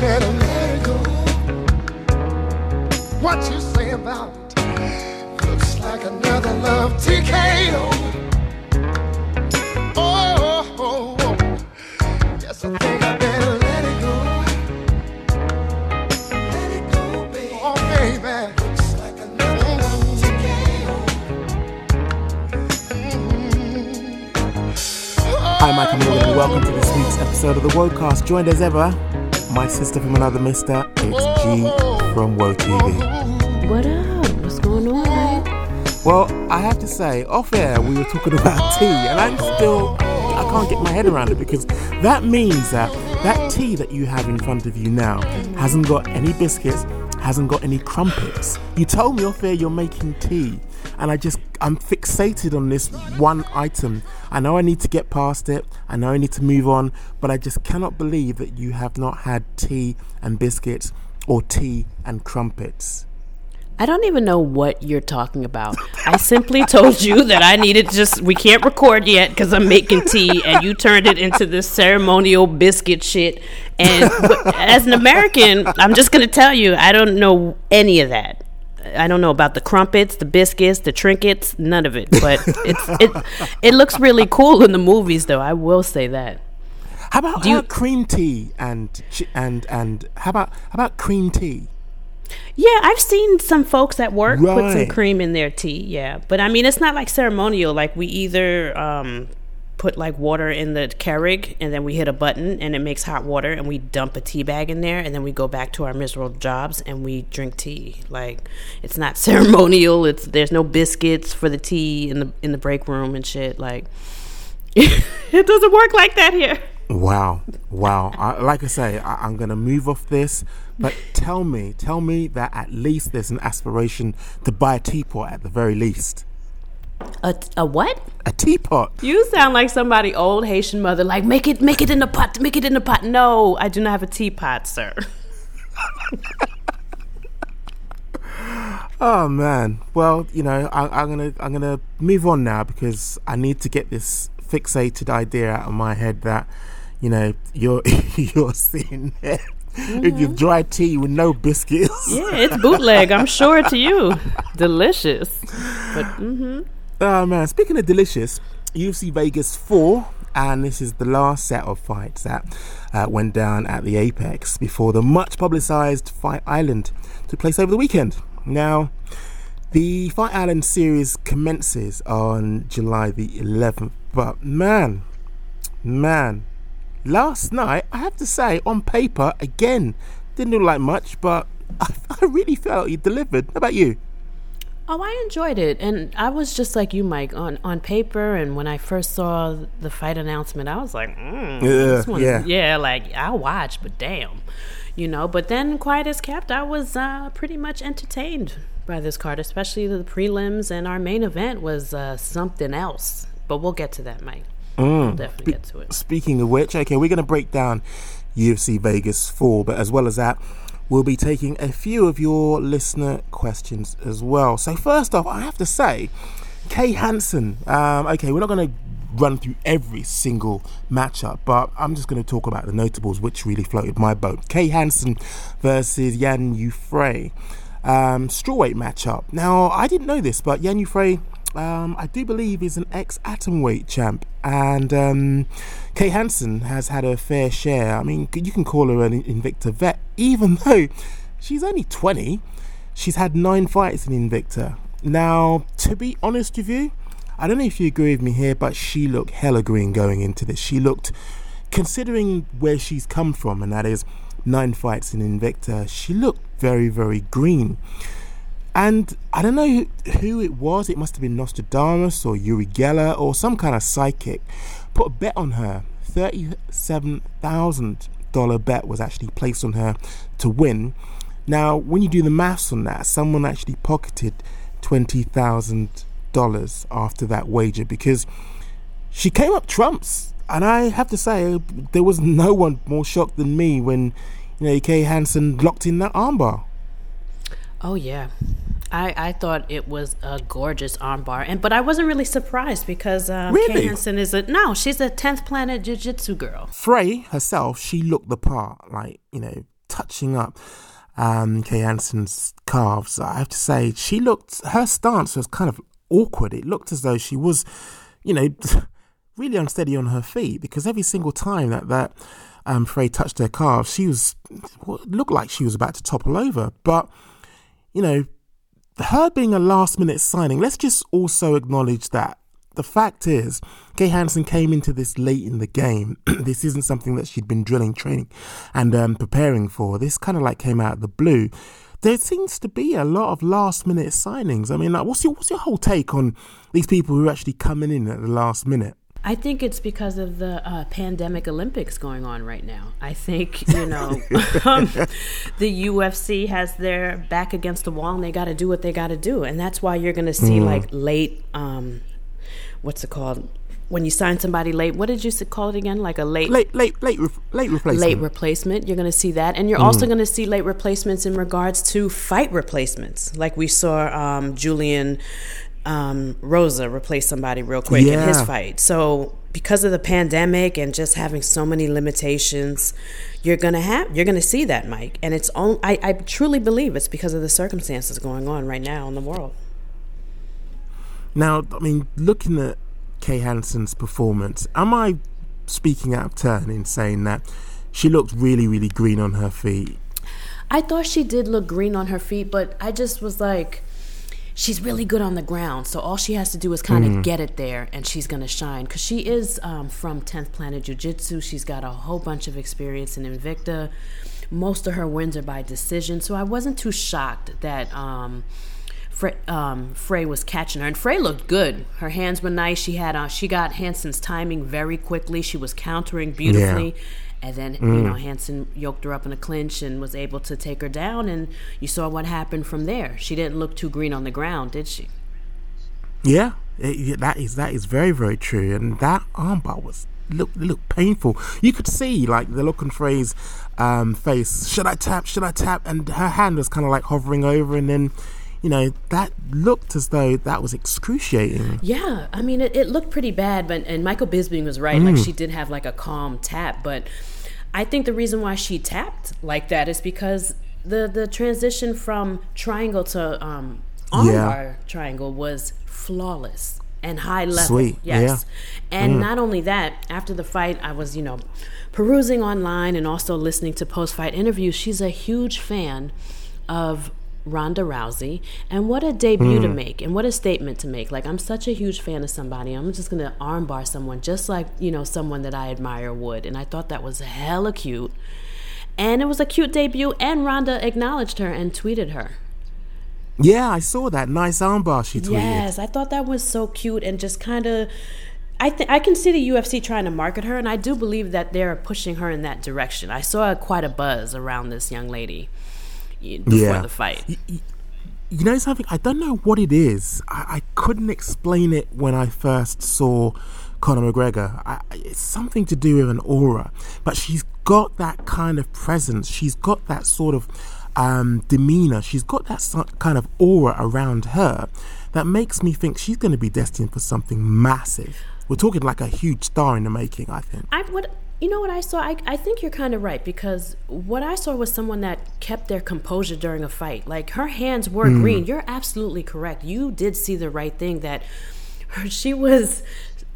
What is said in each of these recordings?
better let it go. What you say about it looks like another love TKO. Oh, oh, oh. yes, I think I better let it go. Let it go, baby. Oh, baby. Looks like another love mm-hmm. Hi, Mike and Morgan, and welcome to this week's episode of the Wocast. Joined as ever, my sister from another mister, it's G from Woe TV. What up? What's going on, man? Well, I have to say, off air, we were talking about tea, and I'm still, I can't get my head around it because that means that that tea that you have in front of you now hasn't got any biscuits, hasn't got any crumpets. You told me off air you're making tea, and I just, I'm fixated on this one item. I know I need to get past it, I know I need to move on, but I just cannot believe that you have not had tea and biscuits or tea and crumpets. I don't even know what you're talking about. I simply told you that I needed just, we can't record yet because I'm making tea, and you turned it into this ceremonial biscuit shit. And as an American, I'm just to tell you, I don't know any of that. I don't know about the crumpets, the biscuits, the trinkets, none of it. But it's it it looks really cool in the movies, though. I will say that. How about, Do you- uh, cream tea and and and how about how about cream tea? Yeah, I've seen some folks at work put some cream in their tea. Yeah, but I mean, it's not like ceremonial. Like we either um, put like water in the Keurig and then we hit a button and it makes hot water and we dump a tea bag in there and then we go back to our miserable jobs and we drink tea. Like it's not ceremonial. It's there's no biscuits for the tea in the in the break room and shit. Like it doesn't work like that here. Wow, wow! I, like I say, I, I'm gonna move off this, but tell me, tell me that at least there's an aspiration to buy a teapot at the very least. A, a what? A teapot. You sound like somebody old Haitian mother. Like make it, make it in the pot, make it in the pot. No, I do not have a teapot, sir. Oh man. Well, you know, I, I'm gonna I'm gonna move on now because I need to get this fixated idea out of my head that, you know, you're you're sitting there with your dry tea with no biscuits. Yeah, it's bootleg. I'm sure to you, delicious. But mm-hmm. Oh man, speaking of delicious, UFC Vegas 4, and this is the last set of fights that uh, went down at the Apex before the much publicized Fight Island took place over the weekend. Now, the Fight Island series commences on July the 11th, but man, man, last night, I have to say, on paper, again, didn't look like much, but I, I really felt he delivered. How about you? Oh, I enjoyed it, and I was just like you, Mike, on on paper. And when I first saw the fight announcement, I was like, mm, this Yeah, one- yeah. like I'll watch, but damn, you know. But then, quiet as kept, I was uh, pretty much entertained by this card, especially the prelims, and our main event was uh, something else. But we'll get to that, Mike. We'll definitely get to it. Speaking of which, okay, we're going to break down UFC Vegas 4, but as well as that, we'll be taking a few of your listener questions as well. So, first off, I have to say, Kay Hansen, um, okay, we're not going to run through every single matchup, but I'm just going to talk about the notables which really floated my boat. Kay Hansen versus Jinh Yu Frey. Um, strawweight matchup. Now, I didn't know this, but Jinh Yu Frey um, I do believe is an ex atomweight champ, and um, Kay Hansen has had her fair share. I mean, you can call her an Invicta vet, even though she's only 20. She's had nine fights in Invicta. Now, to be honest with you, I don't know if you agree with me here, but she looked hella green going into this. She looked, considering where she's come from, and that is nine fights in Invicta, she looked very, very green. And I don't know who, it was. It must have been Nostradamus or Uri Geller or some kind of psychic. Put a bet on her. Thirty-seven thousand dollar bet was actually placed on her to win. Now, when you do the maths on that, someone actually pocketed twenty thousand dollars after that wager because she came up trumps. And I have to say, there was no one more shocked than me when, you know, Kay Hansen locked in that armbar. Oh yeah, I I thought it was a gorgeous armbar, and but I wasn't really surprised because um, Really? Kay Hansen is a no, she's a tenth planet jiu-jitsu girl. Frey herself, she looked the part, like, you know, touching up um, Kay Hansen's calves, I have to say she looked. Her stance was kind of awkward. It looked as though she was, you know, really unsteady on her feet because every single time that that um, Frey touched her calves, she was looked like she was about to topple over. But you know, her being a last minute signing, let's just also acknowledge that the fact is, Kay Hansen came into this late in the game. this isn't something that she'd been drilling, training, and um, preparing for. This kind of like came out of the blue. There seems to be a lot of last minute signings. I mean, like, what's your what's your whole take on these people who are actually coming in at the last minute? I think it's because of the uh, pandemic Olympics going on right now. I think, you know, um, the UFC has their back against the wall and they got to do what they got to do. And that's why you're going to see mm. like late um, what's it called? When you sign somebody late, what did you call it again? Like a late, late, late, late, re- late replacement. Late replacement. You're going to see that, and you're mm. also going to see late replacements in regards to fight replacements, like we saw um, Julian um, Rosa replace somebody real quick yeah. in his fight. So because of the pandemic and just having so many limitations, you're gonna have you're gonna see that, Mike. And it's on. I, I truly believe it's because of the circumstances going on right now in the world. Now, I mean, looking at Kay Hansen's performance, am I speaking out of turn in saying that she looked really, really green on her feet? I thought she did look green on her feet, but I just was like, she's really good on the ground. So all she has to do is kind of mm. get it there, and she's going to shine. Because she is um, from 10th Planet Jiu Jitsu. She's got a whole bunch of experience in Invicta. Most of her wins are by decision. So I wasn't too shocked that. Um, Frey, um, Frey was catching her, and Frey looked good. Her hands were nice. She had uh, she got Hansen's timing very quickly. She was countering beautifully, yeah. And then mm. you know Hansen yoked her up in a clinch and was able to take her down. And you saw what happened from there. She didn't look too green on the ground, did she? Yeah, it, that is that is very very true. And that armbar was look look painful. You could see like the look on Frey's um, face. Should I tap? Should I tap? And her hand was kind of like hovering over, and then you know, that looked as though that was excruciating. Yeah, I mean, it, it looked pretty bad, but and Michael Bisping was right. Mm. Like she did have like a calm tap, but I think the reason why she tapped like that is because the the transition from triangle to um, armbar yeah. triangle was flawless and high level. Sweet. Yes. Yeah. And mm. not only that, after the fight, I was, you know, perusing online and also listening to post fight interviews. She's a huge fan of Ronda Rousey, and what a debut mm. to make, and what a statement to make. Like, I'm such a huge fan of somebody. I'm just gonna armbar someone just like you know someone that I admire would, and I thought that was hella cute. And it was a cute debut, and Ronda acknowledged her and tweeted her. Yeah, I saw that nice armbar she tweeted. Yes, I thought that was so cute and just kind of. I think I can see the UFC trying to market her, and I do believe that they're pushing her in that direction. I saw quite a buzz around this young lady before yeah. the fight. You, you know something? I don't know what it is. I, I couldn't explain it when I first saw Conor McGregor. I, it's something to do with an aura, but she's got that kind of presence. She's got that sort of um, demeanor. She's got that kind of aura around her that makes me think she's going to be destined for something massive. We're talking like a huge star in the making. I think. I would you know what I saw? I, I think you're kind of right because what I saw was someone that kept their composure during a fight. Like her hands were mm. green. You're absolutely correct. You did see the right thing that her, she was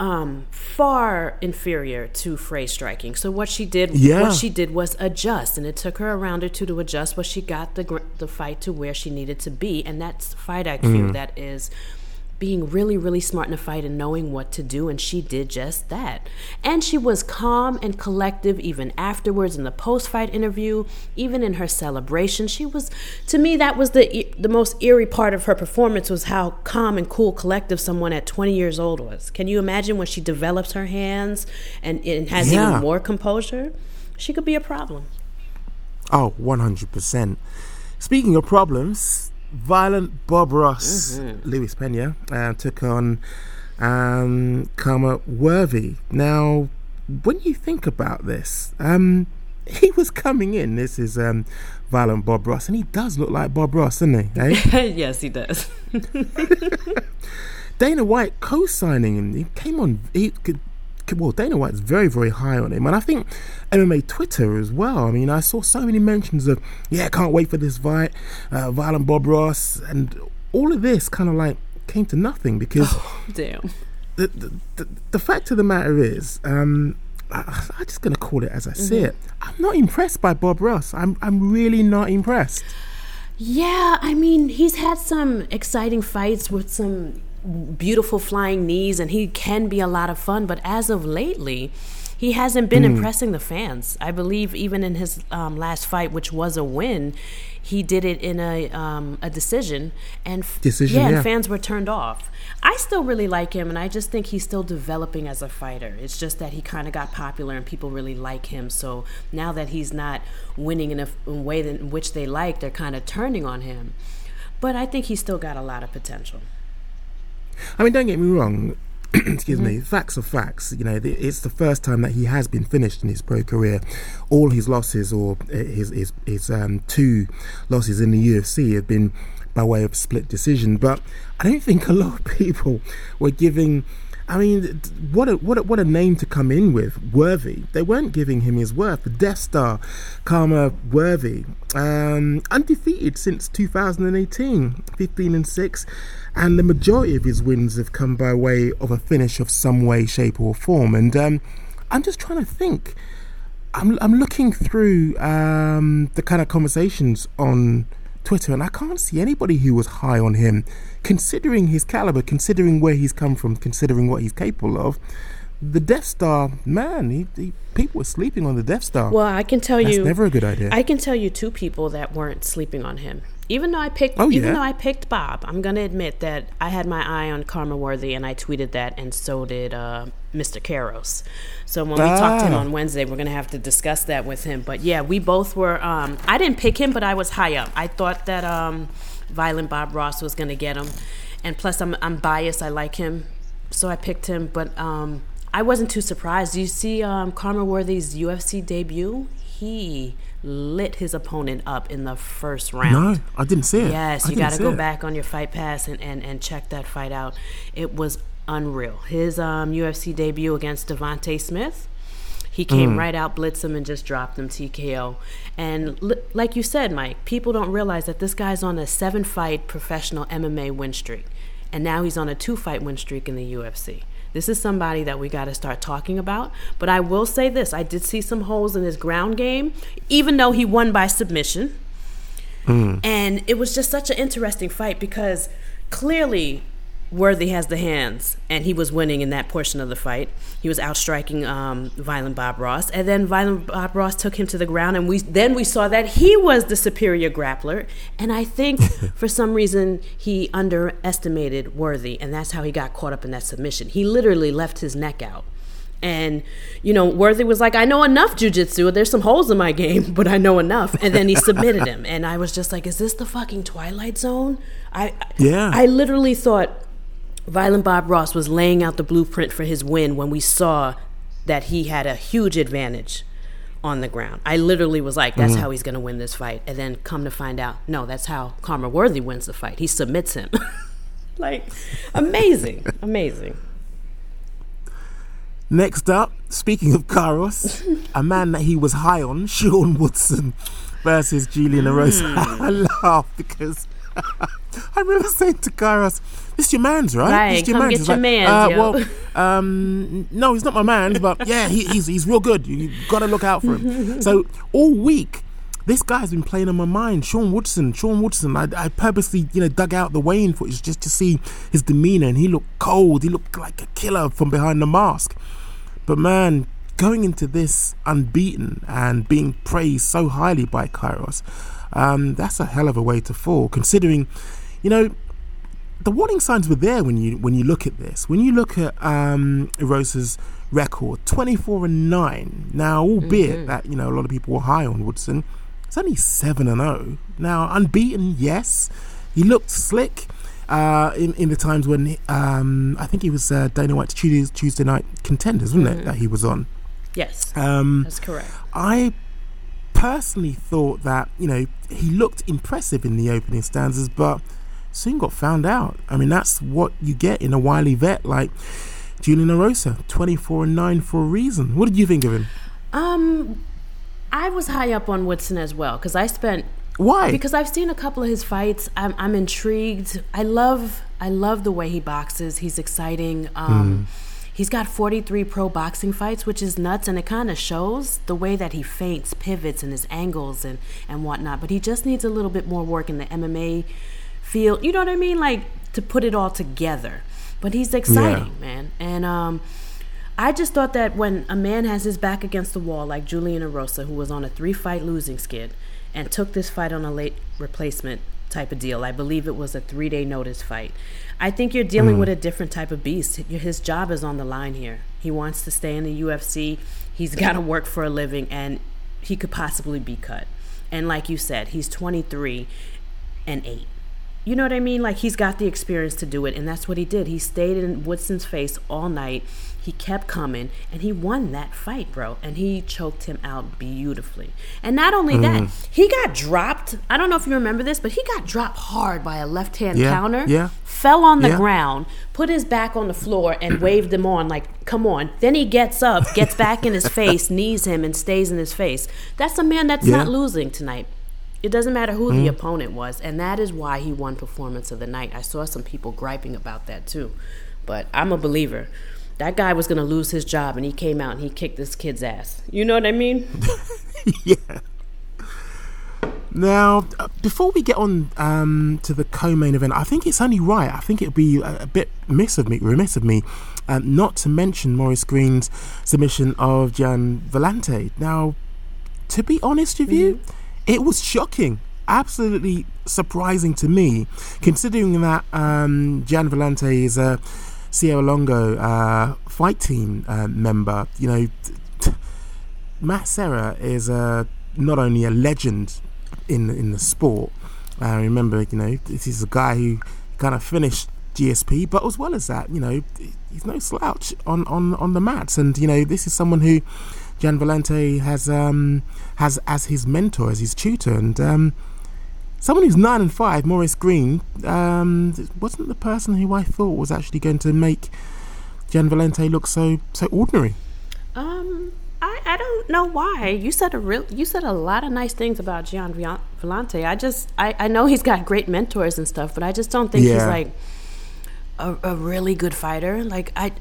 um, far inferior to Frey striking. So what she did, yeah. what she did was adjust, and it took her a round or two to adjust, but she got the the fight to where she needed to be, and that's fight IQ. Mm. That is being really, really smart in a fight and knowing what to do, and she did just that. And she was calm and collective even afterwards in the post fight interview, even in her celebration. She was, to me, that was the, the most eerie part of her performance was how calm and cool, collective someone at 20 years old was. Can you imagine when she develops her hands and, and has yeah. even more composure? She could be a problem. Oh, 100%. Speaking of problems, Violent Bob Ross, mm-hmm. Luis Pena, uh, took on um, Khama Worthy. Now, when you think about this, um, he was coming in. This is um, Violent Bob Ross, and he does look like Bob Ross, doesn't he? Eh? yes, he does. Dana White co-signing him. He came on. He could well, Dana White's very, very high on him, and I think MMA Twitter as well. I mean, I saw so many mentions of, yeah, can't wait for this fight, uh, Violent Bob Ross, and all of this kind of like came to nothing because Damn. the, the, the, the fact of the matter is, um, I, I'm just going to call it as I see it. I'm not impressed by Bob Ross. I'm, I'm really not impressed. Yeah, I mean, he's had some exciting fights with some beautiful flying knees, and he can be a lot of fun. But as of lately, he hasn't been impressing the fans. I believe even in his um, last fight, which was a win, he did it in a um, a decision, and f- Decision, yeah, yeah. and fans were turned off. I still really like him, and I just think he's still developing as a fighter. It's just that he kind of got popular, and people really like him. So now that he's not winning in a way that, in which they like, they're kind of turning on him. But I think he's still got a lot of potential. I mean, don't get me wrong. excuse me. Facts are facts. You know, it's the first time that he has been finished in his pro career. All his losses, or uh, his his, his um, two losses in the UFC, have been by way of split decision. But I don't think a lot of people were giving. I mean, what a what a, what a name to come in with, Worthy. They weren't giving him his worth. The Death Star, Khama Worthy, um, undefeated since 2018, 15 and six, and the majority of his wins have come by way of a finish of some way, shape, or form. And um, I'm just trying to think. I'm I'm looking through um, the kind of conversations on Twitter, and I can't see anybody who was high on him, considering his caliber, considering where he's come from, considering what he's capable of. The Death Star, man, he, he, people were sleeping on the Death Star. Well, I can tell you That's you, never a good idea. I can tell you two people that weren't sleeping on him. Even though I picked, Oh, even yeah? though I picked Bob, I'm gonna admit that I had my eye on Khama Worthy, and I tweeted that, and so did uh, Mr. Kairos. So when we talked to him Ah. on Wednesday, we're gonna have to discuss that with him. But yeah, we both were. Um, I didn't pick him, but I was high up. I thought that um, Violent Bob Ross was gonna get him, and plus I'm I'm biased. I like him, so I picked him. But um, I wasn't too surprised. You see um, Khama Worthy's UFC debut? He lit his opponent up in the first round. no, I didn't see it. Yes, I you got to go it. back on your Fight Pass and, and, and check that fight out. It was unreal. His um, UFC debut against Devonte Smith, he Mm. came right out, blitzed him, and just dropped him TKO. And li- like you said, Mike, people don't realize that this guy's on a seven fight professional MMA win streak. And now he's on a two fight win streak in the UFC. This is somebody that we got to start talking about. But I will say this I did see some holes in his ground game, even though he won by submission. And it was just such an interesting fight because clearly Worthy has the hands, and he was winning in that portion of the fight. He was outstriking um, Violent Bob Ross, and then Violent Bob Ross took him to the ground, and we then we saw that he was the superior grappler. And I think for some reason he underestimated Worthy, and that's how he got caught up in that submission. He literally left his neck out. And, you know, Worthy was like, I know enough jujitsu. There's some holes in my game, but I know enough. And then he submitted him. And I was just like, is this the fucking Twilight Zone? I, I- Yeah. I literally thought Violent Bob Ross was laying out the blueprint for his win when we saw that he had a huge advantage on the ground. I literally was like, that's how he's going to win this fight. And then come to find out, no, that's how Khama Worthy wins the fight. He submits him. like, amazing. Amazing. Next up, speaking of Kairos, a man that he was high on, Sean Woodson versus Julian Erosa. Hmm. I laugh because I remember saying to Kairos, "This is your man's, right? Right, This is come get He's your mans, uh, yo." Well, um, no, he's not my man's, but yeah, he, he's he's real good. You, you got to look out for him. so all week. This guy's been playing on my mind. Sean Woodson, Sean Woodson. I, I purposely, you know, dug out the weighing footage just to see his demeanor, and he looked cold. He looked like a killer from behind the mask. But man, going into this unbeaten and being praised so highly by Kairos, um, that's a hell of a way to fall. Considering, you know, the warning signs were there when you when you look at this. When you look at um, Erosa's record, twenty four and nine. Now, albeit that you know a lot of people were high on Woodson, it's only seven and zero. Now, unbeaten, yes, he looked slick. Uh, in, in the times when um, I think he was uh, Dana White's Tuesday, Tuesday night contenders, wasn't it, that he was on? Yes, Um, that's correct. I personally thought that you know he looked impressive in the opening stanzas, but soon got found out. I mean, that's what you get in a wily vet like Julian Erosa, 24 and 9 for a reason. What did you think of him? Um, I was high up on Woodson as well because I spent Why? because I've seen a couple of his fights. I'm, I'm intrigued. I love I love the way he boxes. He's exciting. Um, He's got 43 pro boxing fights, which is nuts, and it kind of shows the way that he feints, pivots, and his angles and and whatnot. But he just needs a little bit more work in the MMA field. You know what I mean? Like to put it all together. But he's exciting, man. And um, I just thought that when a man has his back against the wall, like Julian Erosa, who was on a three fight losing skid and took this fight on a late replacement type of deal, I believe it was a three day notice fight. I think you're dealing with mm. a different type of beast. His job is on the line here. He wants to stay in the UFC, he's got to work for a living, and he could possibly be cut. And like you said, he's 23 and 8. You know what I mean? Like he's got the experience to do it, and that's what he did. He stayed in Woodson's face all night. He kept coming, and he won that fight, bro. And he choked him out beautifully. And not only that, mm. he got dropped. I don't know if you remember this, but he got dropped hard by a left hand Yeah, counter. yeah. Fell on the Yeah. ground, put his back on the floor, and waved him on like, "Come on." Then he gets up, gets back in his face, knees him, and stays in his face. That's a man that's Yeah. not losing tonight. It doesn't matter who the mm. opponent was, and that is why he won performance of the night. I saw some people griping about that too, but I'm a believer. That guy was gonna lose his job, and he came out and he kicked this kid's ass. You know what I mean? yeah. Now, uh, before we get on um, to the co-main event, I think it's only right. I think it would be a, a bit miss of me, remiss of me, um, not to mention Maurice Greene's submission of Gian Villante. Now, to be honest with you, it was shocking, absolutely surprising to me, considering that um, Gian Villante is a Serra Longo uh, fight team uh, member. You know, t- t- Matt Serra is uh, not only a legend in in the sport. I remember, you know, this is a guy who kind of finished GSP, but as well as that, you know, he's no slouch on on on the mats, and you know, this is someone who Gian Villante has um has as his mentor, as his tutor, and um. Someone who's nine and five, Maurice Greene, um, wasn't the person who I thought was actually going to make Gian Villante look so so ordinary. Um, I, I don't know why. You said a real you said a lot of nice things about Gian Villante. I just I, I know he's got great mentors and stuff, but I just don't think he's like a, a really good fighter. Like I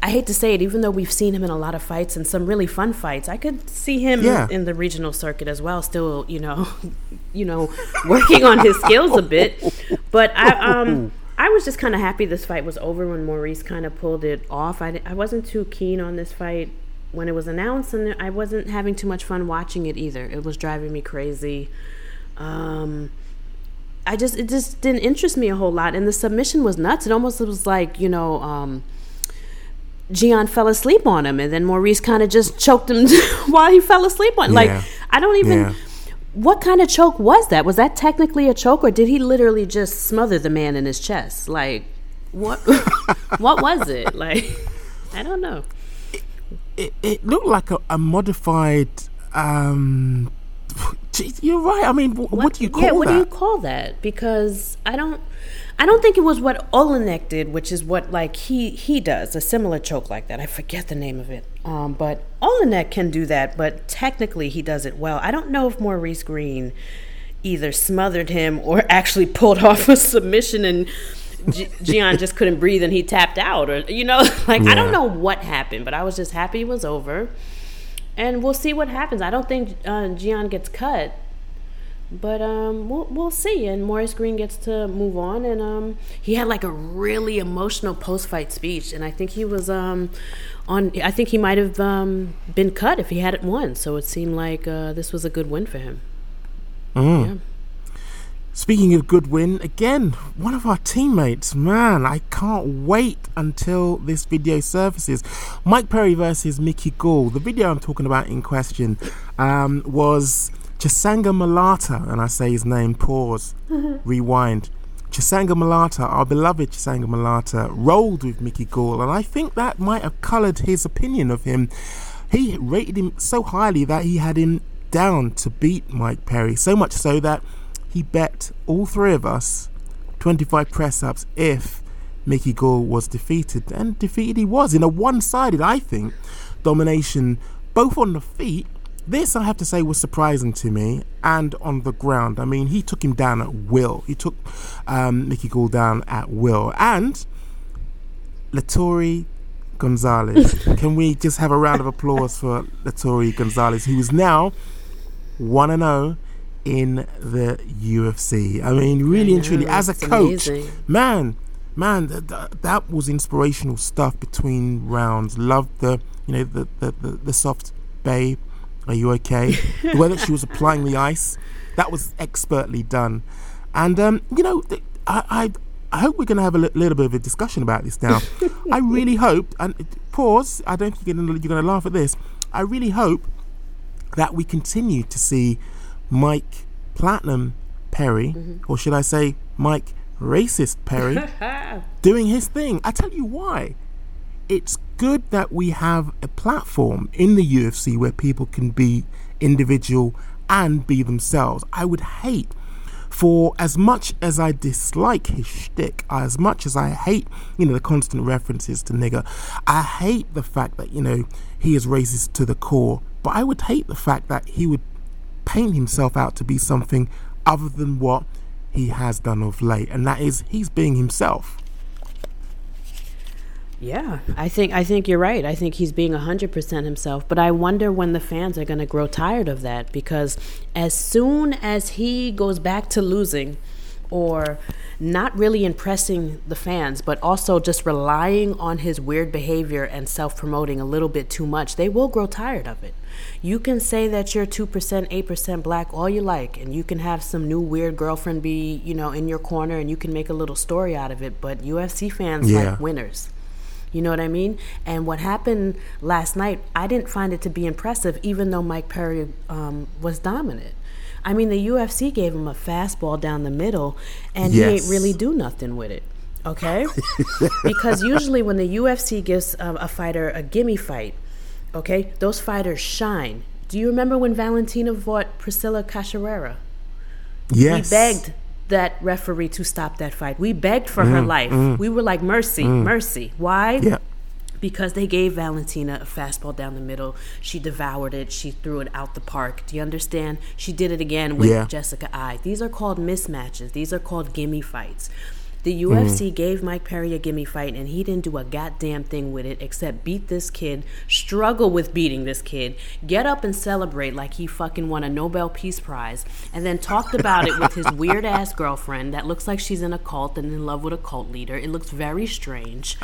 I hate to say it, even though we've seen him in a lot of fights and some really fun fights, I could see him Yeah. in the regional circuit as well. Still, you know, you know, working on his skills a bit. But I um I was just kind of happy this fight was over when Maurice kind of pulled it off. I, I wasn't too keen on this fight when it was announced, and I wasn't having too much fun watching it either. It was driving me crazy. Um, I just it just didn't interest me a whole lot, and the submission was nuts. It almost was like you know. Um, Gian fell asleep on him, and then Maurice kind of just choked him while he fell asleep on. Yeah. Like I don't even. Yeah. What kind of choke was that? Was that technically a choke, or did he literally just smother the man in his chest? Like what? what was it? Like I don't know. it, it looked like a, a modified. Um, you're right. I mean, wh- what, do you call yeah, what that? do you call that? Because I don't, I don't think it was what Oleinik did, which is what like he he does a similar choke like that. I forget the name of it. Um, but Oleinik can do that, but technically he does it well. I don't know if Maurice Greene either smothered him or actually pulled off a submission and. G- Gian just couldn't breathe and he tapped out, or you know, like I don't know what happened, but I was just happy it was over, and we'll see what happens. I don't think uh, Gian gets cut, but um, we'll we'll see. And Maurice Greene gets to move on, and um, he had like a really emotional post fight speech, and I think he was um, on. I think he might have um, been cut if he hadn't won. So it seemed like uh, this was a good win for him. Mm. Yeah. Speaking of good win, again, one of our teammates, man, I can't wait until this video surfaces. Mike Perry versus Mickey Gall. The video I'm talking about in question um, was Chisanga Malata, and I say his name, pause, mm-hmm. rewind. Chisanga Malata, our beloved Chisanga Malata, rolled with Mickey Gall, and I think that might have coloured his opinion of him. He rated him so highly that he had him down to beat Mike Perry, so much so that he bet all three of us 25 press ups if Mickey Gall was defeated, and defeated he was in a one-sided, I think, domination, both on the feet. This, I have to say, was surprising to me, and on the ground. I mean, he took him down at will. He took um, Mickey Gall down at will, and Latory Gonzalez. Can we just have a round of applause for Latory Gonzalez, who is now one and zero in the UFC? I mean, really and truly, as a coach, amazing. man, man, th- th- that was inspirational stuff between rounds. Loved the, you know, the the, the, the soft babe. Are you okay? the way that she was applying the ice, that was expertly done. And um, you know, I, I I hope we're going to have a li- little bit of a discussion about this now. I really hope, and pause, I don't think you're going to laugh at this. I really hope that we continue to see Mike Platinum Perry, mm-hmm. or should I say Mike Racist Perry, doing his thing. I tell you why. It's good that we have a platform in the UFC where people can be individual and be themselves. I would hate for as much as I dislike his shtick, as much as I hate, you know, the constant references to nigger, I hate the fact that, you know, he is racist to the core. But I would hate the fact that he would paint himself out to be something other than what he has done of late. And that is, he's being himself. Yeah, I think I think you're right. I think he's being 100% himself, but I wonder when the fans are going to grow tired of that because as soon as he goes back to losing or not really impressing the fans, but also just relying on his weird behavior and self-promoting a little bit too much, they will grow tired of it. You can say that you're 2%, 8% black all you like and you can have some new weird girlfriend be, you know, in your corner and you can make a little story out of it, but UFC fans yeah. like winners. You know what I mean? And what happened last night, I didn't find it to be impressive, even though Mike Perry um, was dominant. I mean, the UFC gave him a fastball down the middle, and yes. he ain't really do nothing with it. Okay? because usually when the UFC gives um, a fighter a gimme fight, okay, those fighters shine. Do you remember when Valentina fought Priscilla Cachoeira? Yes. We begged that referee to stop that fight. We begged for mm, her life. Mm, we were like, mercy, mm. mercy. Why? Yeah. Because they gave Valentina a fastball down the middle. She devoured it. She threw it out the park. Do you understand? She did it again with yeah. Jessica Eye. These are called mismatches. These are called gimme fights. The UFC mm. gave Mike Perry a gimme fight, and he didn't do a goddamn thing with it except beat this kid, struggle with beating this kid, get up and celebrate like he fucking won a Nobel Peace Prize, and then talked about it with his weird ass girlfriend that looks like she's in a cult and in love with a cult leader. It looks very strange.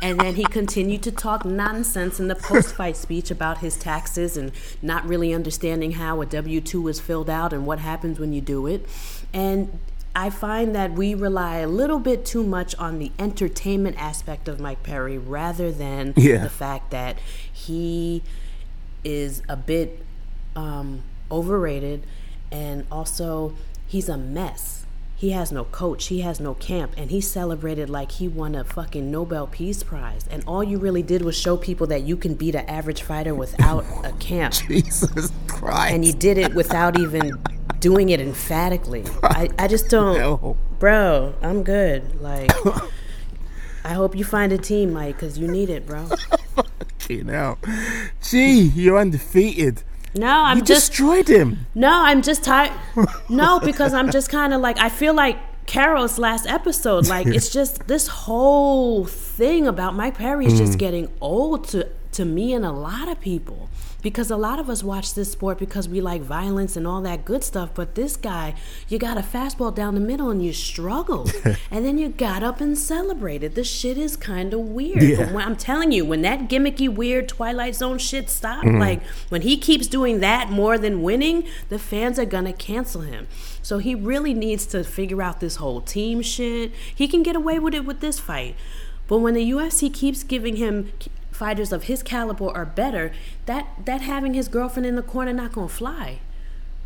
and then he continued to talk nonsense in the post fight speech about his taxes and not really understanding how a W 2 is filled out and what happens when you do it. And I find that we rely a little bit too much on the entertainment aspect of Mike Perry rather than yeah. the fact that he is a bit um, overrated and also he's a mess. He has no coach, he has no camp, and he celebrated like he won a fucking Nobel Peace Prize. And all you really did was show people that you can beat an average fighter without a camp. Jesus Christ. And you did it without even doing it emphatically. I, I just don't, no. bro. I'm good. Like, I hope you find a team, Mike, because you need it, bro. Fucking hell, gee, you're undefeated. No, I'm you just destroyed him. No, I'm just tired. no, because I'm just kind of like I feel like Carol's last episode. Like it's just this whole thing about Mike Perry is mm. just getting old to to me and a lot of people because a lot of us watch this sport because we like violence and all that good stuff. But this guy, you got a fastball down the middle and you struggled, and then you got up and celebrated. This shit is kind of weird. Yeah. When, I'm telling you, when that gimmicky, weird Twilight Zone shit stopped, mm. like when he keeps doing that more than winning, the fans are gonna cancel him. So he really needs to figure out this whole team shit. He can get away with it with this fight. But when the UFC keeps giving him fighters of his caliber are better, that that having his girlfriend in the corner not gonna fly.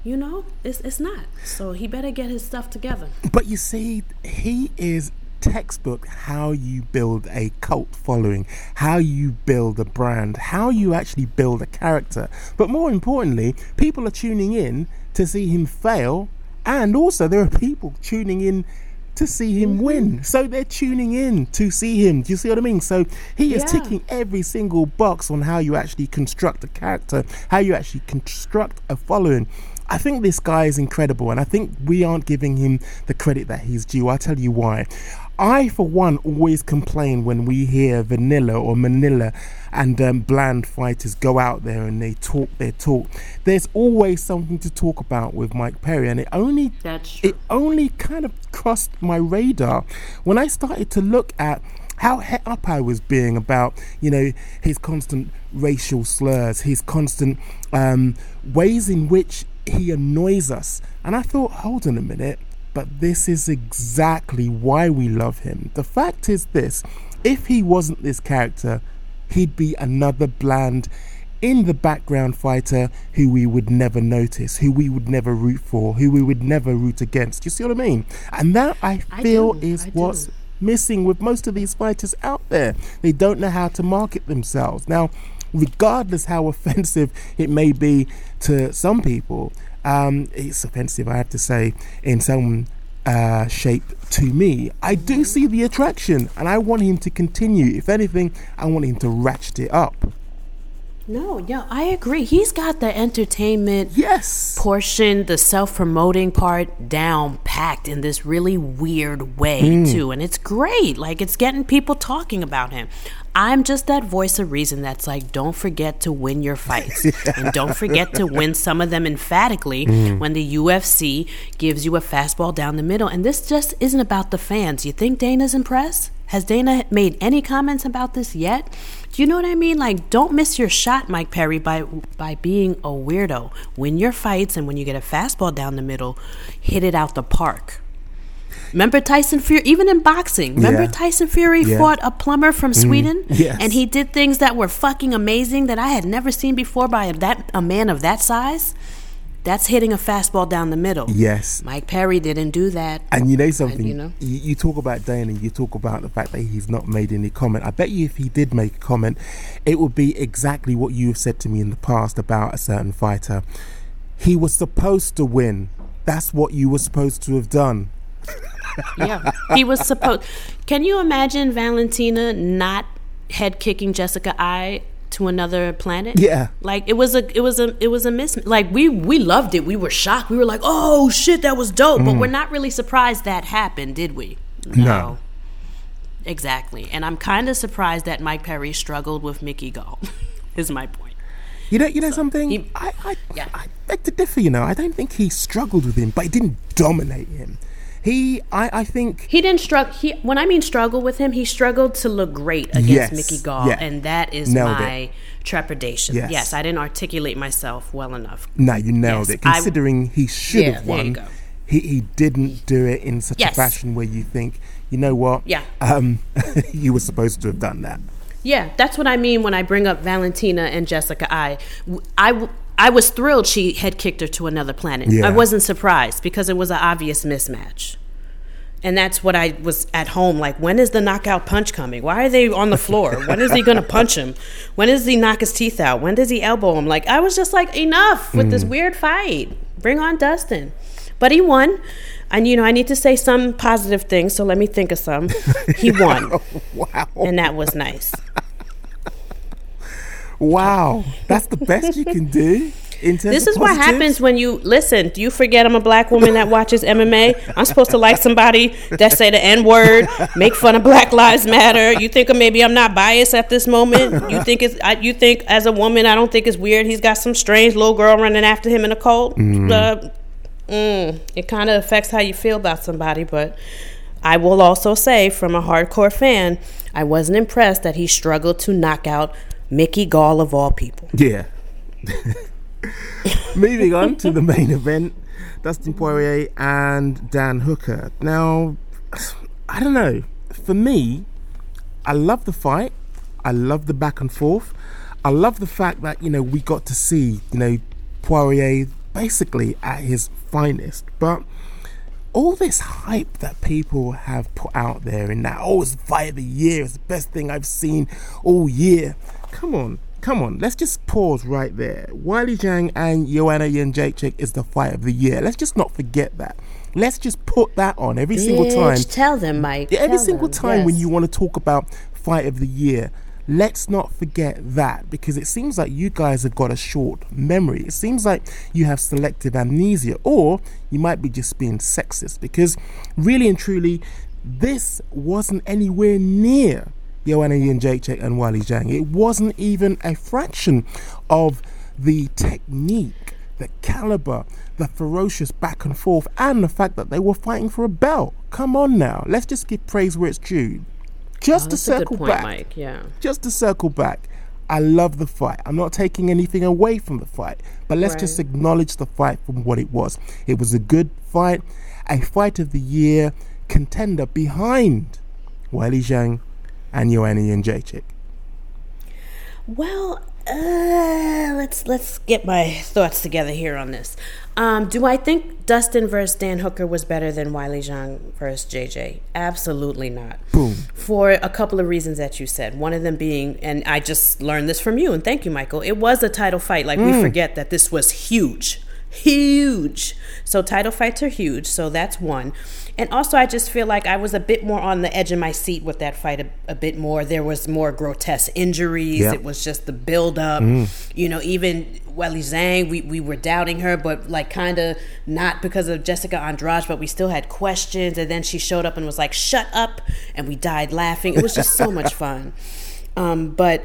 You know, it's it's not. So he better get his stuff together. But you see, he is textbook how you build a cult following, how you build a brand, how you actually build a character. But more importantly, people are tuning in to see him fail, and also there are people tuning in to see him mm-hmm. win. So they're tuning in to see him. Do you see what I mean? So he is Yeah. ticking every single box on how you actually construct a character, how you actually construct a following. I think this guy is incredible, and I think we aren't giving him the credit that he's due. I'll tell you why. I, for one, always complain when we hear vanilla or manila and um, bland fighters go out there and they talk their talk. There's always something to talk about with Mike Perry, and it only it only kind of crossed my radar when I started to look at how het up I was being about, you know, his constant racial slurs, his constant um, ways in which he annoys us. And I thought, hold on a minute, but this is exactly why we love him. The fact is this if he wasn't this character, he'd be another bland in the background fighter who we would never notice, who we would never root for, who we would never root against. You see what I mean? And that I I feel do, is I what's do. missing with most of these fighters out there. They don't know how to market themselves. Now, regardless how offensive it may be to some people, um, it's offensive, I have to say, in some uh, shape to me. I do see the attraction and I want him to continue. If anything, I want him to ratchet it up. No, yeah, I agree. He's got the entertainment Yes. portion, the self promoting part down packed in this really weird way, mm. too. And it's great. Like, it's getting people talking about him. I'm just that voice of reason that's like, don't forget to win your fights. And don't forget to win some of them emphatically mm. when the UFC gives you a fastball down the middle. And this just isn't about the fans. You think Dana's impressed? Has Dana made any comments about this yet? Do you know what I mean? Like, don't miss your shot, Mike Perry, by by being a weirdo. Win your fights, and when you get a fastball down the middle, hit it out the park. Remember Tyson Fury? Even in boxing, remember Yeah. Tyson Fury Yeah. fought a plumber from mm. Sweden, Yes. and he did things that were fucking amazing that I had never seen before by that a man of that size. That's hitting a fastball down the middle. Yes. Mike Perry didn't do that. And you know something, you know? you, you talk about Dana, you talk about the fact that he's not made any comment. I bet you if he did make a comment, it would be exactly what you have said to me in the past about a certain fighter. He was supposed to win. That's what you were supposed to have done. yeah, he was supposed. Can you imagine Valentina not head kicking Jessica Eye to another planet? Yeah. like it was a it was a it was a miss. Like we we loved it. We were shocked. We were like, oh shit, that was dope. But mm. we're not really surprised that happened, did we? No. Exactly. And I'm kind of surprised that Mike Perry struggled with Mickey Gall. is my point. You know, you know something. he- I, I, Yeah. I beg to differ. You know, I don't think he struggled with him, but he didn't dominate him. He, I, I think He didn't struggle. He when I mean struggle with him, he struggled to look great against Yes. Mickey Gall, Yeah. and that is Nailed it. my trepidation. Yes. Yes. I didn't articulate myself well enough. no, you nailed Yes, it. I- Considering he should Yeah, have won, he he didn't do it in such a fashion where you think, you know what? Yeah. Um, you were supposed to have done that. Yeah, that's what I mean when I bring up Valentina and Jessica. I, I, I was thrilled she had kicked her to another planet. Yeah. I wasn't surprised because it was an obvious mismatch. And that's what I was at home like. When is the knockout punch coming? Why are they on the floor? When is he going to punch him? When does he knock his teeth out? When does he elbow him? Like I was just like, enough with this mm. weird fight. Bring on Dustin. But he won. And you know, I need to say some positive things, so let me think of some. He won, Wow. and that was nice. Wow. That's the best you can do. This is what happens when you listen. Do you forget I'm a black woman that watches MMA? I'm supposed to like somebody that say the N word, make fun of Black Lives Matter. You think maybe I'm not biased at this moment? You think it's I, you think as a woman I don't think it's weird. He's got some strange little girl running after him in a cult. Uh, mm, it kind of affects how you feel about somebody, but. I will also say, from a hardcore fan, I wasn't impressed that he struggled to knock out Mickey Gall of all people. Yeah. Moving on to the main event Dustin Poirier and Dan Hooker. Now, I don't know. For me, I love the fight. I love the back and forth. I love the fact that, you know, we got to see, you know, Poirier basically at his finest. But all this hype that people have put out there in that, oh, it's fight of the year, it's the best thing I've seen all year. Come on, come on, let's just pause right there. Weili Zhang and Joanna Jędrzejczyk is the fight of the year. Let's just not forget that. Let's just put that on every single time. Tell them, Mike. Every Tell single them, time when you want to talk about fight of the year, let's not forget that because it seems like you guys have got a short memory. It seems like you have selective amnesia, or you might be just being sexist because really and truly, this wasn't anywhere near Joanna Jędrzejczyk and Weili Zhang. It wasn't even a fraction of the technique, the caliber, the ferocious back and forth, and the fact that they were fighting for a belt. Come on now, let's just give praise where it's due. Just oh, to Oh, good circle point, back, Mike. Yeah. just to circle back, I love the fight. I'm not taking anything away from the fight, but let's just acknowledge the fight from what it was. It was a good fight, a fight of the year contender behind Weili Zhang and Joanna Jędrzejczyk. Well, uh, let's let's get my thoughts together here on this. Um, do I think Dustin versus Dan Hooker was better than Weili Zhang versus JJ? Absolutely not. Boom. For a couple of reasons that you said. One of them being, and I just learned this from you, and thank you, Michael. It was a title fight. Like we forget that this was huge, huge. So title fights are huge. So that's one. And also, I just feel like I was a bit more on the edge of my seat with that fight a, a bit more. There was more grotesque injuries. Yeah. It was just the build up. You know, even Weili Zhang, we, we were doubting her, but like kind of not because of Jessica Andrade, but we still had questions. And then she showed up and was like, shut up. And we died laughing. It was just so much fun. Um, but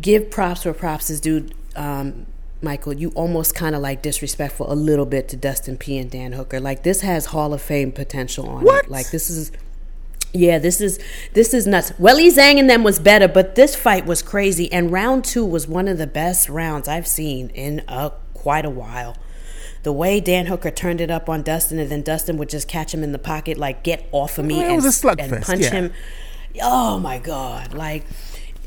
give props where props is due. Um, Michael, you almost kind of like disrespectful a little bit to Dustin P and Dan Hooker. Like this has Hall of Fame potential on What? it. Like this is yeah, this is this is nuts. Weili Zhang and them was better, but this fight was crazy. And round two was one of the best rounds I've seen in a quite a while. The way Dan Hooker turned it up on Dustin, and then Dustin would just catch him in the pocket, like "Get off of me!" Well, and, and punch yeah. him. Oh my god! Like,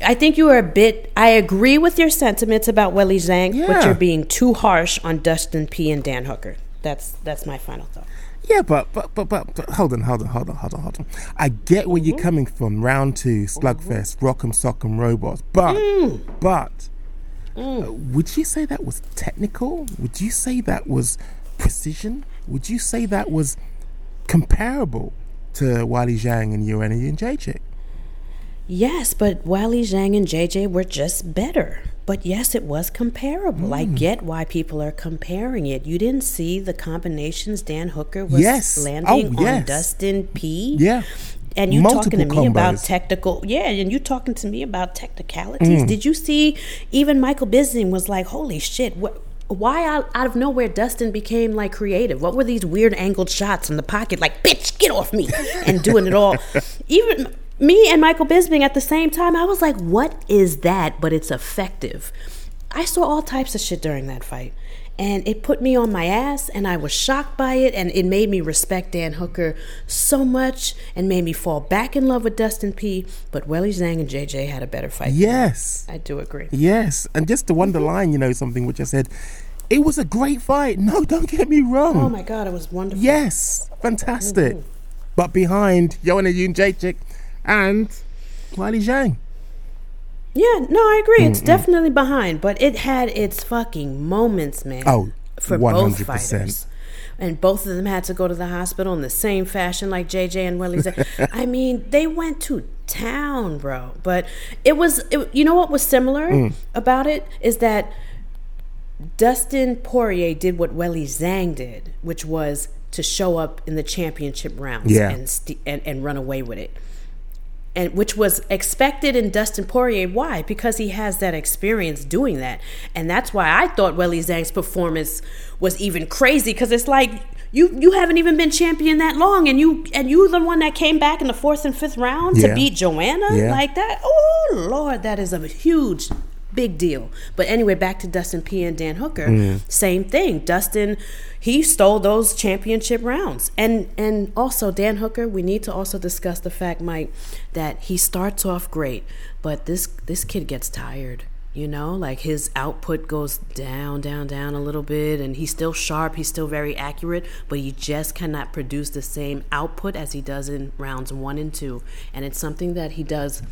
I think you were a bit. I agree with your sentiments about Weili Zhang, but you're being too harsh on Dustin P and Dan Hooker. That's that's my final thought. Yeah, but but but but, but hold on, hold on, hold on, hold on, hold on. I get where Mm-hmm. you're coming from. Round two, slugfest, rock'em sock'em robots. But Mm. but uh, would you say that was technical? Would you say that was precision? Would you say that was comparable to Weili Zhang and Joanna Jędrzejczyk? Yes, but Weili Zhang and JJ were just better. But yes, it was comparable. Mm. I get why people are comparing it. You didn't see the combinations Dan Hooker was Yes. landing Oh, yes. on Dustin P. Yeah. And you talking to Multiple me about technical, yeah, and you talking to me about Mm. technicalities. Did you see? Even Michael Bisping was like, "Holy shit! What? Why out, out of nowhere Dustin became like creative? What were these weird angled shots in the pocket? Like, bitch, get off me!" and doing it all. Even me and Michael Bisping at the same time, I was like, "What is that?" But it's effective. I saw all types of shit during that fight. And it put me on my ass, and I was shocked by it, and it made me respect Dan Hooker so much, and made me fall back in love with Dustin P. But Weili Zhang and JJ had a better fight. Yes. I do agree. Yes. And just to underline, mm-hmm. you know, something which I said, it was a great fight. No, don't get me wrong. Oh my God, it was wonderful. Yes, fantastic. Mm-hmm. But behind Joanna Jędrzejczyk and Weili Zhang. Yeah, no, I agree. It's definitely behind, but it had its fucking moments, man. Oh, for both 100%. fighters. And both of them had to go to the hospital in the same fashion like JJ and Weili. Zhang. I mean, they went to town, bro. But it was, it, you know what was similar Mm. about it is that Dustin Poirier did what Weili Zhang did, which was to show up in the championship rounds Yeah. and, st- and and run away with it. And which was expected in Dustin Poirier. Why? Because he has that experience doing that. And that's why I thought Weili Zhang's performance was even crazy because it's like you you haven't even been champion that long and you and you the one that came back in the fourth and fifth round Yeah. to beat Joanna Yeah. like that. Oh Lord, that is a huge big deal. But anyway, back to Dustin P and Dan Hooker. Mm. Same thing. Dustin he stole those championship rounds. And and also Dan Hooker, we need to also discuss the fact, Mike, that he starts off great, but this this kid gets tired. You know, like his output goes down, down, down a little bit, and he's still sharp, he's still very accurate, but he just cannot produce the same output as he does in rounds one and two. And it's something that he does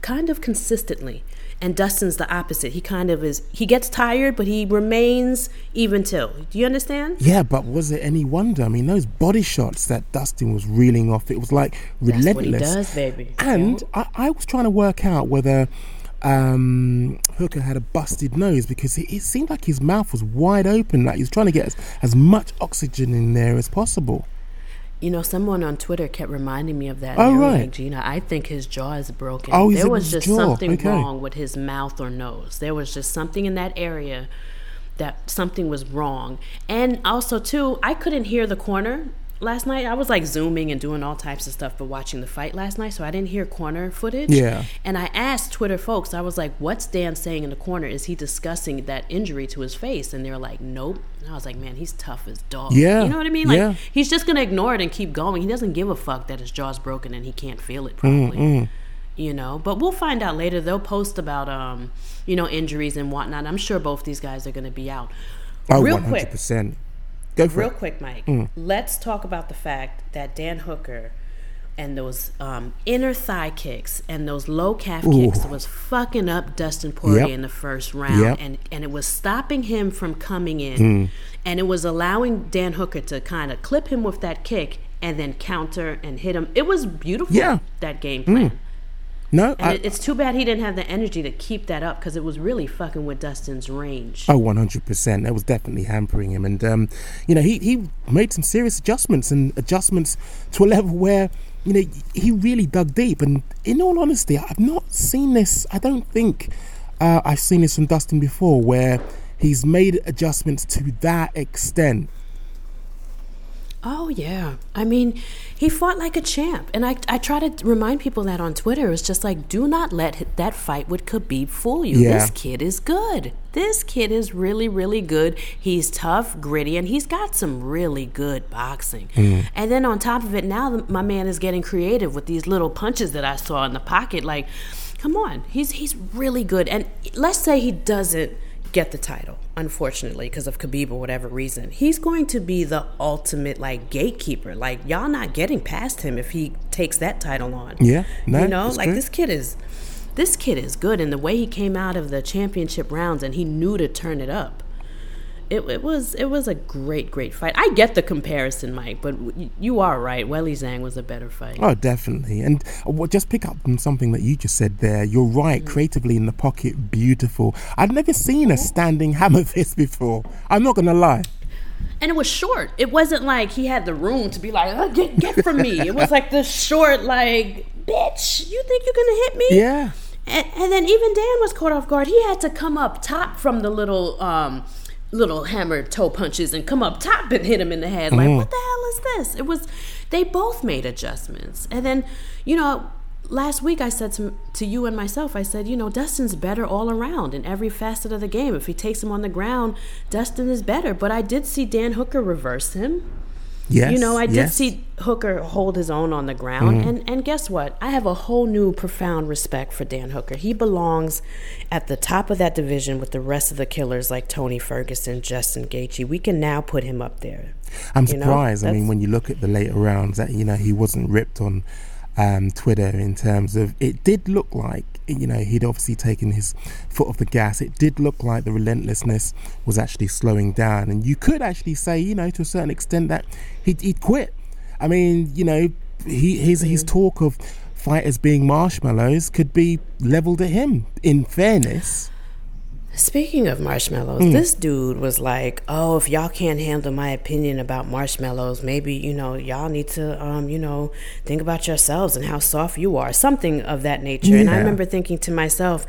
kind of consistently. And Dustin's the opposite. He kind of is. He gets tired, but he remains even till. Do you understand? Yeah, but was it any wonder? I mean, those body shots that Dustin was reeling off, it was like relentless. That's what he does, baby. And I, I was trying to work out whether um, Hooker had a busted nose because it, it seemed like his mouth was wide open, like he was trying to get as, as much oxygen in there as possible. You know, someone on Twitter kept reminding me of that. Oh, and they were right. like, Gina, I think his jaw is broken. Oh, there was just jaw? something Okay. wrong with his mouth or nose. There was just something in that area that something was wrong. And also, too, I couldn't hear the corner last night. I was like zooming and doing all types of stuff, but watching the fight last night, so I didn't hear corner footage. Yeah. And I asked Twitter folks, I was like, what's Dan saying in the corner? Is he discussing that injury to his face? And they're like, nope. And I was like, man, he's tough as dog. Yeah, You know what I mean? Like, yeah. he's just going to ignore it and keep going. He doesn't give a fuck that his jaw's broken and he can't feel it probably. You know, but we'll find out later. They'll post about, um, you know, injuries and whatnot. I'm sure both these guys are going to be out. Oh, Real 100%. quick, Go for real it. quick, Mike. Mm. Let's talk about the fact that Dan Hooker and those um, inner thigh kicks and those low calf kicks was fucking up Dustin Poirier Yep. in the first round, Yep. and and it was stopping him from coming in, mm. and it was allowing Dan Hooker to kind of clip him with that kick and then counter and hit him. It was beautiful. Yeah. that game mm. plan. No, I, it's too bad he didn't have the energy to keep that up because it was really fucking with Dustin's range. Oh, 100%. That was definitely hampering him. And, um, you know, he, he made some serious adjustments and adjustments to a level where, you know, he really dug deep. And in all honesty, I've not seen this. I don't think uh, I've seen this from Dustin before where he's made adjustments to that extent. Oh yeah, I mean, he fought like a champ, and I I try to remind people that on Twitter. It's just like, do not let that fight with Khabib fool you. Yeah. This kid is good. This kid is really really good. He's tough, gritty, and he's got some really good boxing. Mm. And then on top of it, now my man is getting creative with these little punches that I saw in the pocket. Like, come on, he's he's really good. And let's say he doesn't get the title, unfortunately, because of Khabib or whatever reason. He's going to be the ultimate like gatekeeper. Like y'all not getting past him if he takes that title on. Yeah, no, you know, like true. this kid is this kid is good and the way he came out of the championship rounds and he knew to turn it up. It, it was it was a great great fight. I get the comparison, Mike, but you are right. Weili Zhang was a better fight. Oh, definitely. And uh, just pick up on something that you just said there. You're right. Creatively in the pocket, beautiful. I've never seen a standing hammer fist before. I'm not going to lie. and it was short. It wasn't like he had the room to be like, "Uh, get get from me. It was like the short, like, bitch, you think you're gonna hit me? Yeah. And, and then even Dan was caught off guard. He had to come up top from the little um little hammer toe punches and come up top and hit him in the head. Like, mm-hmm. what the hell is this? It was they both made adjustments. And then, you know, last week I said to, to you and myself, I said, you know, Dustin's better all around in every facet of the game. If he takes him on the ground, Dustin is better. But I did see Dan Hooker reverse him. Yes. You know, I did yes. see Hooker hold his own on the ground, Mm-hmm. and and guess what? I have a whole new profound respect for Dan Hooker. He belongs at the top of that division with the rest of the killers like Tony Ferguson, Justin Gaethje. We can now put him up there. I'm you know, surprised. I mean, when you look at the later rounds, that you know he wasn't ripped on um, Twitter in terms of it did look like you know he'd obviously taken his foot off the gas. It did look like the relentlessness was actually slowing down, and you could actually say you know to a certain extent that he'd, he'd quit. I mean, you know, he his his talk of fighters being marshmallows could be leveled at him. In fairness, Speaking of marshmallows, Hmm. this dude was like, "Oh, if y'all can't handle my opinion about marshmallows, maybe you know y'all need to, um, you know, think about yourselves and how soft you are, something of that nature." And I remember thinking to myself,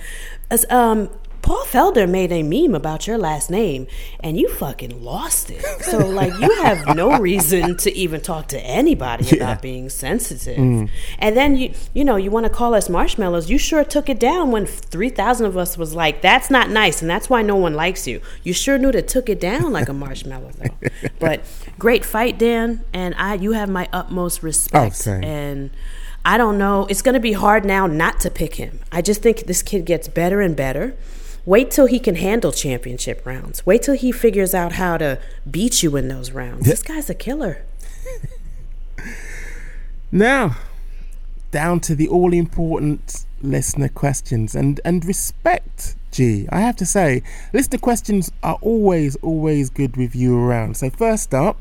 as um. Paul Felder made a meme about your last name, and you fucking lost it. So, like, you have no reason to even talk to anybody Yeah. about being sensitive. Mm. And then you, you know, you want to call us marshmallows. You sure took it down when three thousand of us was like, "That's not nice," and that's why no one likes you. You sure knew to took it down like a marshmallow, though. but great fight, Dan, and I. You have my utmost respect. Oh, same. and I don't know. It's going to be hard now not to pick him. I just think this kid gets better and better. Wait till he can handle championship rounds. Wait till he figures out how to beat you in those rounds. This guy's a killer. Now, down to the all important listener questions and, and respect, G. I have to say, listener questions are always, always good with you around. So, first up,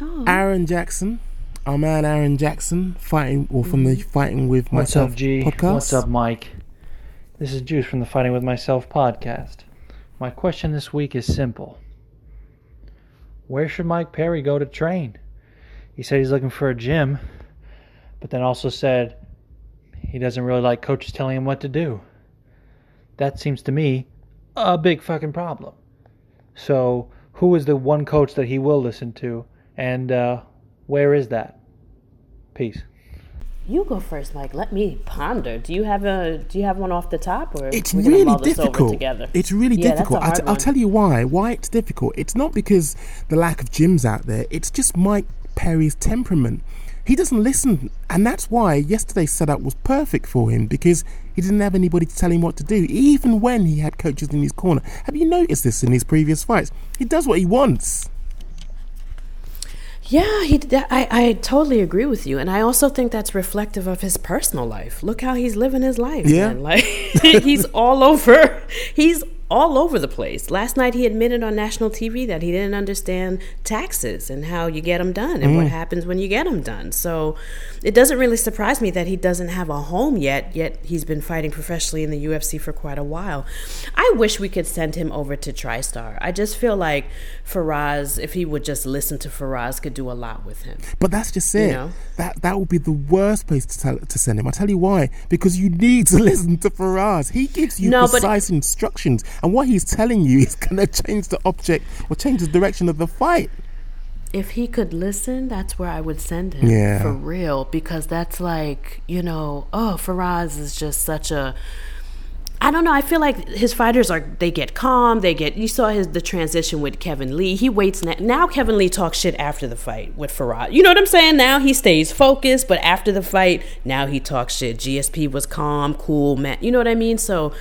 Oh. Aaron Jackson, our man Aaron Jackson, fighting or from the mm-hmm. Fighting with What's Myself up, G? podcast. What's up, Mike? This is Juice from the Fighting with Myself podcast. My question this week is simple Where should Mike Perry go to train? He said he's looking for a gym, but then also said he doesn't really like coaches telling him what to do. That seems to me a big fucking problem. So, who is the one coach that he will listen to, and uh, where is that? Peace. You go first, Mike. Let me ponder. Do you have a Do you have one off the top, or It's really mull this over difficult. together? It's really Yeah, that's a difficult. I'll, hard t- I'll tell you why. Why it's difficult. It's not because the lack of gyms out there. It's just Mike Perry's temperament. He doesn't listen, and that's why yesterday's setup was perfect for him because he didn't have anybody to tell him what to do, even when he had coaches in his corner. Have you noticed this in his previous fights? He does what he wants. Yeah, he. That, I I totally agree with you, and I also think that's reflective of his personal life. Look how he's living his life. Yeah. man. like he's all over. He's all over the place. Last night he admitted on national TV that he didn't understand taxes and how you get them done and what mm. happens when you get them done. So it doesn't really surprise me that he doesn't have a home yet. Yet he's been fighting professionally in the UFC for quite a while. I wish we could send him over to TriStar. I just feel like Firas, if he would just listen to Firas, could do a lot with him. But that's just it. know? That that would be the worst place to tell, to send him. I'll tell you why. Because you need to listen to Firas. He gives you No, but- precise instructions, and what he's telling you is going to change the object or change the direction of the fight. if he could listen, that's where I would send him. Yeah. For real. Because that's like, you know, oh, Firas is just such a I don't know. I feel like his fighters are they get calm. They get. You saw his the transition with Kevin Lee. He waits now. now Kevin Lee talks shit after the fight with Firas. You know what I'm saying? Now he stays focused, but after the fight, now he talks shit. GSP was calm, cool, man. You know what I mean? So,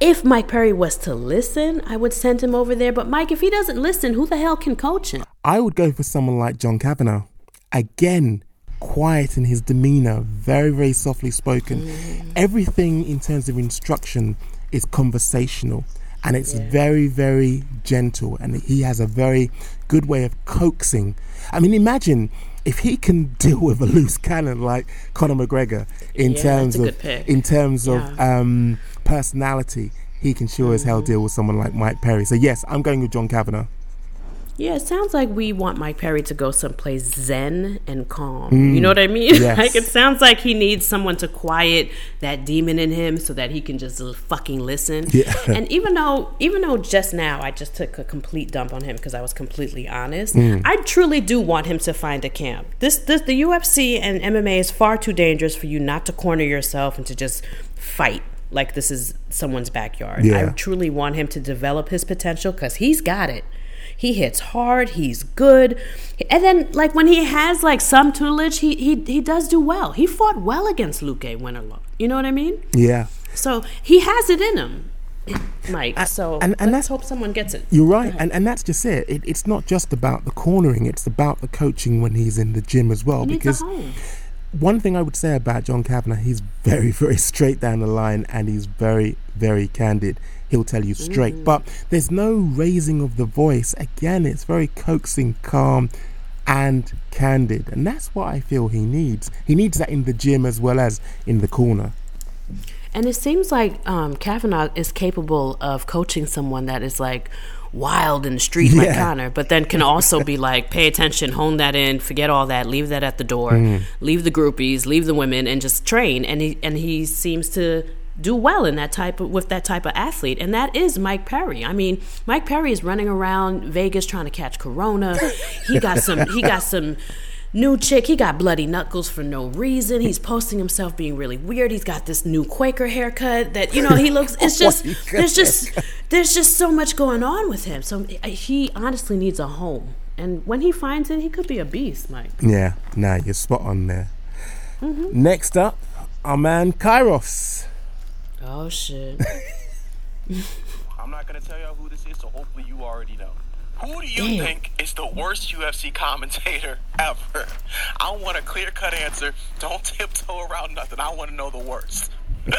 if Mike Perry was to listen, I would send him over there. But Mike, if he doesn't listen, who the hell can coach him? I would go for someone like John Kavanagh. Again, quiet in his demeanor, very, very softly spoken. Mm. Everything in terms of instruction is conversational and it's very, very gentle. And he has a very good way of coaxing. I mean, imagine if he can deal with a loose cannon like Conor McGregor in Yeah, terms of in terms of um, personality. He can sure as hell deal with someone like Mike Perry. So yes, I'm going with John Kavanagh. Yeah, it sounds like we want Mike Perry to go someplace zen and calm. Mm. You know what I mean? yes. like it sounds like he needs someone to quiet that demon in him so that he can just fucking listen. Yeah. And even though even though just now I just took a complete dump on him because I was completely honest, mm. I truly do want him to find a camp. This this the UFC and MMA is far too dangerous for you not to corner yourself and to just fight like this is someone's backyard. I truly want him to develop his potential because he's got it. He hits hard. He's good, and then like when he has like some tutelage, he he he does do well. He fought well against Luke Winterlaw. You know what I mean? Yeah. So he has it in him, Mike. So and- and let's hope someone gets it. You're right, and and that's just it. it. It's not just about the cornering; it's about the coaching when he's in the gym as well. He because one thing I would say about John Kavanagh, he's very, very straight down the line, and he's very, very candid. He'll tell you straight, Mm. but there's no raising of the voice. Again, it's very coaxing, calm, and candid, and that's what I feel he needs. He needs that in the gym as well as in the corner. And it seems like um, Kavanagh is capable of coaching someone that is like wild in the street like Conor, but then can also be like, pay attention, hone that in, forget all that, leave that at the door, leave the groupies, leave the women, and just train. And he and he seems to do well in that type of with that type of athlete, and that is Mike Perry. I mean, Mike Perry is running around Vegas trying to catch Corona. He got some. He got some new chick. He got bloody knuckles for no reason. He's posting himself being really weird. He's got this new Quaker haircut that you know he looks. It's just my there's just there's just so much going on with him. So he honestly needs a home, and when he finds it, he could be a beast, Mike. Yeah, nah, you're spot on there. Mm-hmm. Next up, our man Kairos. Oh shit. I'm not gonna tell y'all who this is, so hopefully you already know. Who do you Damn. think is the worst UFC commentator ever? I want a clear cut answer. Don't tiptoe around nothing. I want to know the worst.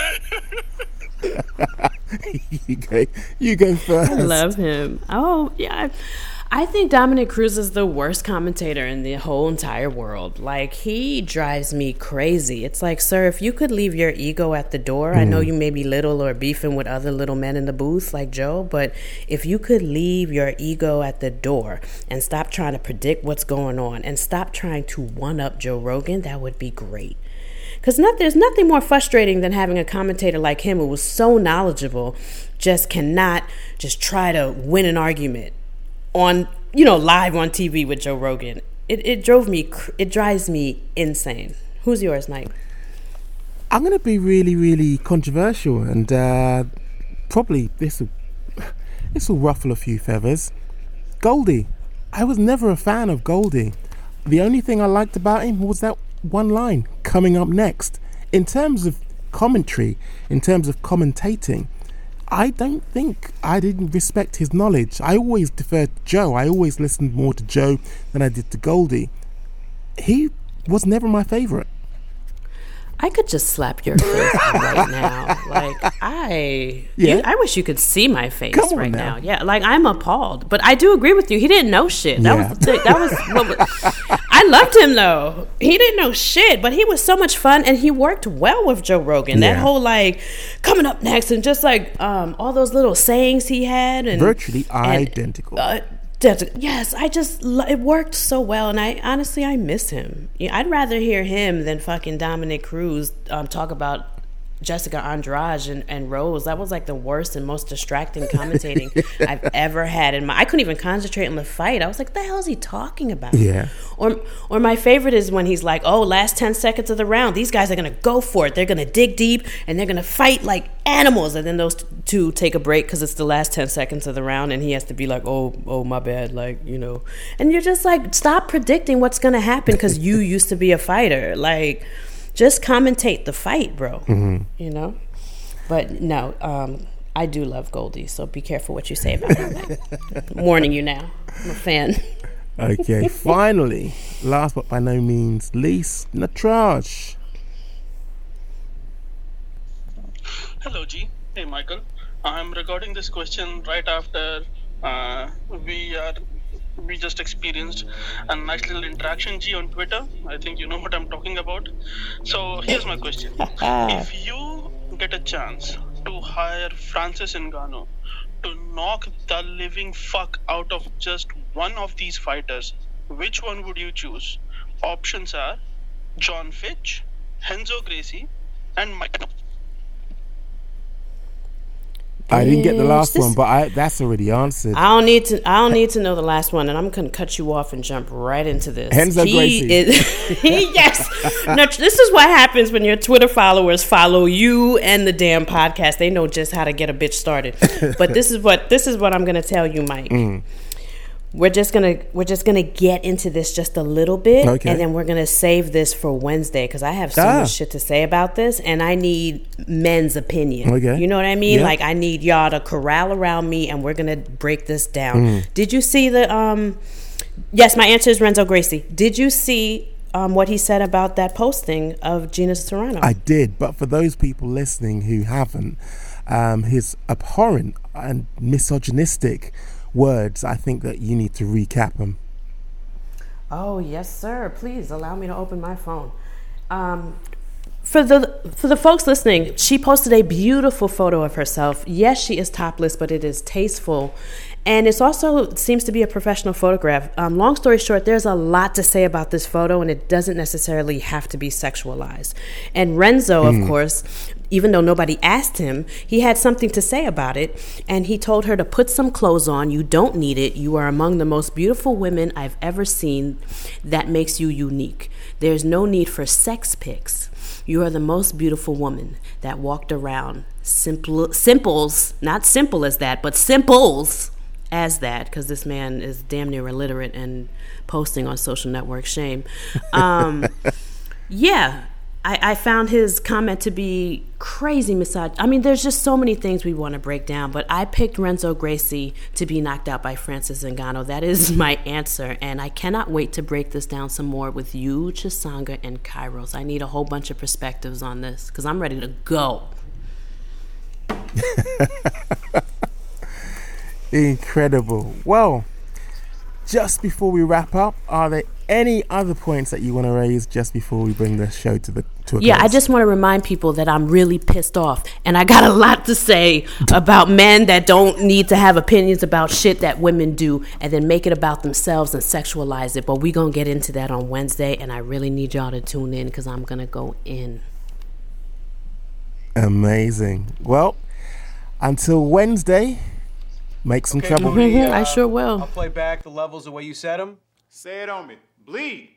you go. You go first. I love him. Oh yeah. I think Dominick Cruz is the worst commentator in the whole entire world. Like, he drives me crazy. It's like, sir, if you could leave your ego at the door, mm. I know mm. you may be little or beefing with other little men in the booth like Joe, but if you could leave your ego at the door and stop trying to predict what's going on and stop trying to one up Joe Rogan, that would be great. Because not, there's nothing more frustrating than having a commentator like him who was so knowledgeable just cannot just try to win an argument on you know live on TV with Joe Rogan. It it drove me it drives me insane. Who's yours, Mike? I'm going to be really really controversial and uh, probably this will this will ruffle a few feathers. Goldie, I was never a fan of Goldie. The only thing I liked about him was that one line coming up next. In terms of commentary, in terms of commentating, I don't think I didn't respect his knowledge. I always deferred to Joe. I always listened more to Joe than I did to Goldie. He was never my favorite. I could just slap your face right now. Like I, yeah. You, I wish you could see my face right now. now. Yeah, like I'm appalled. But I do agree with you. He didn't know shit. That yeah. was the, that was. What, I loved him though. He didn't know shit, but he was so much fun, and he worked well with Joe Rogan. Yeah. That whole like coming up next, and just like um, all those little sayings he had, and virtually identical. uh, yes, I just it worked so well, and I honestly I miss him. I'd rather hear him than fucking Dominick Cruz um, talk about Jessica Andrade and, and Rose. That was like the worst and most distracting commentating I've ever had. And I couldn't even concentrate on the fight. I was like, "What the hell is he talking about?" Yeah. Or, or my favorite is when he's like, "Oh, last ten seconds of the round, these guys are gonna go for it. They're gonna dig deep and they're gonna fight like animals." And then those two take a break because it's the last ten seconds of the round, and he has to be like, "Oh, oh, my bad," like you know. And you're just like, stop predicting what's gonna happen because you used to be a fighter, like just commentate the fight, bro. Mm-hmm. You know, but no, um, I do love Goldie, so be careful what you say about him. warning you now, I'm a fan. okay, finally, last but by no means least, Natraj. Hello, G. Hey, Michael. I'm recording this question right after uh, we are we just experienced a nice little interaction G on Twitter. I think you know what I'm talking about. So here's my question: If you get a chance to hire Francis Ngannou to knock the living fuck out of just one of these fighters, which one would you choose? Options are Jon Fitch, Renzo Gracie, and Mike. I didn't get the last this, one, but I, that's already answered. I don't need to. I don't need to know the last one, and I'm going to cut you off and jump right into this. Renzo he Gracie. Is, yes. no, this is what happens when your Twitter followers follow you and the damn podcast. They know just how to get a bitch started. But this is what this is what I'm going to tell you, Mike. Mm we're just gonna we're just gonna get into this just a little bit okay. and then we're gonna save this for wednesday because i have so ah. much shit to say about this and i need men's opinion okay. you know what i mean yeah. like i need y'all to corral around me and we're gonna break this down mm. did you see the um yes my answer is renzo gracie did you see um, what he said about that posting of Gina Carano. I did, but for those people listening who haven't, um, his abhorrent and misogynistic words, I think that you need to recap them. Oh yes, sir. Please allow me to open my phone. Um, for the for the folks listening, she posted a beautiful photo of herself. Yes, she is topless, but it is tasteful, and it's also seems to be a professional photograph. Um, long story short, there's a lot to say about this photo, and it doesn't necessarily have to be sexualized. And Renzo, mm. of course, even though nobody asked him, he had something to say about it. And he told her to put some clothes on. You don't need it. You are among the most beautiful women I've ever seen. That makes you unique. There's no need for sex pics. You are the most beautiful woman that walked around. Simple, simples, not simple as that, but simples as that, because this man is damn near illiterate and posting on social network. Shame. Um, yeah, I, I found his comment to be crazy misog. I mean, there's just so many things we want to break down, but I picked Renzo Gracie to be knocked out by Francis Ngannou. That is my answer, and I cannot wait to break this down some more with you, Chisanga, and Kairos. I need a whole bunch of perspectives on this because I'm ready to go. Incredible. Well, just before we wrap up, are there any other points that you want to raise just before we bring the show to the to a Yeah, I just want to remind people that I'm really pissed off, and I got a lot to say about men that don't need to have opinions about shit that women do, and then make it about themselves and sexualize it. But we're gonna get into that on Wednesday, and I really need y'all to tune in because I'm gonna go in. amazing. Well, until Wednesday, Make some okay, trouble. Mm-hmm, uh, I sure will. I'll play back the levels the way you said them. Say it on me. Bleed.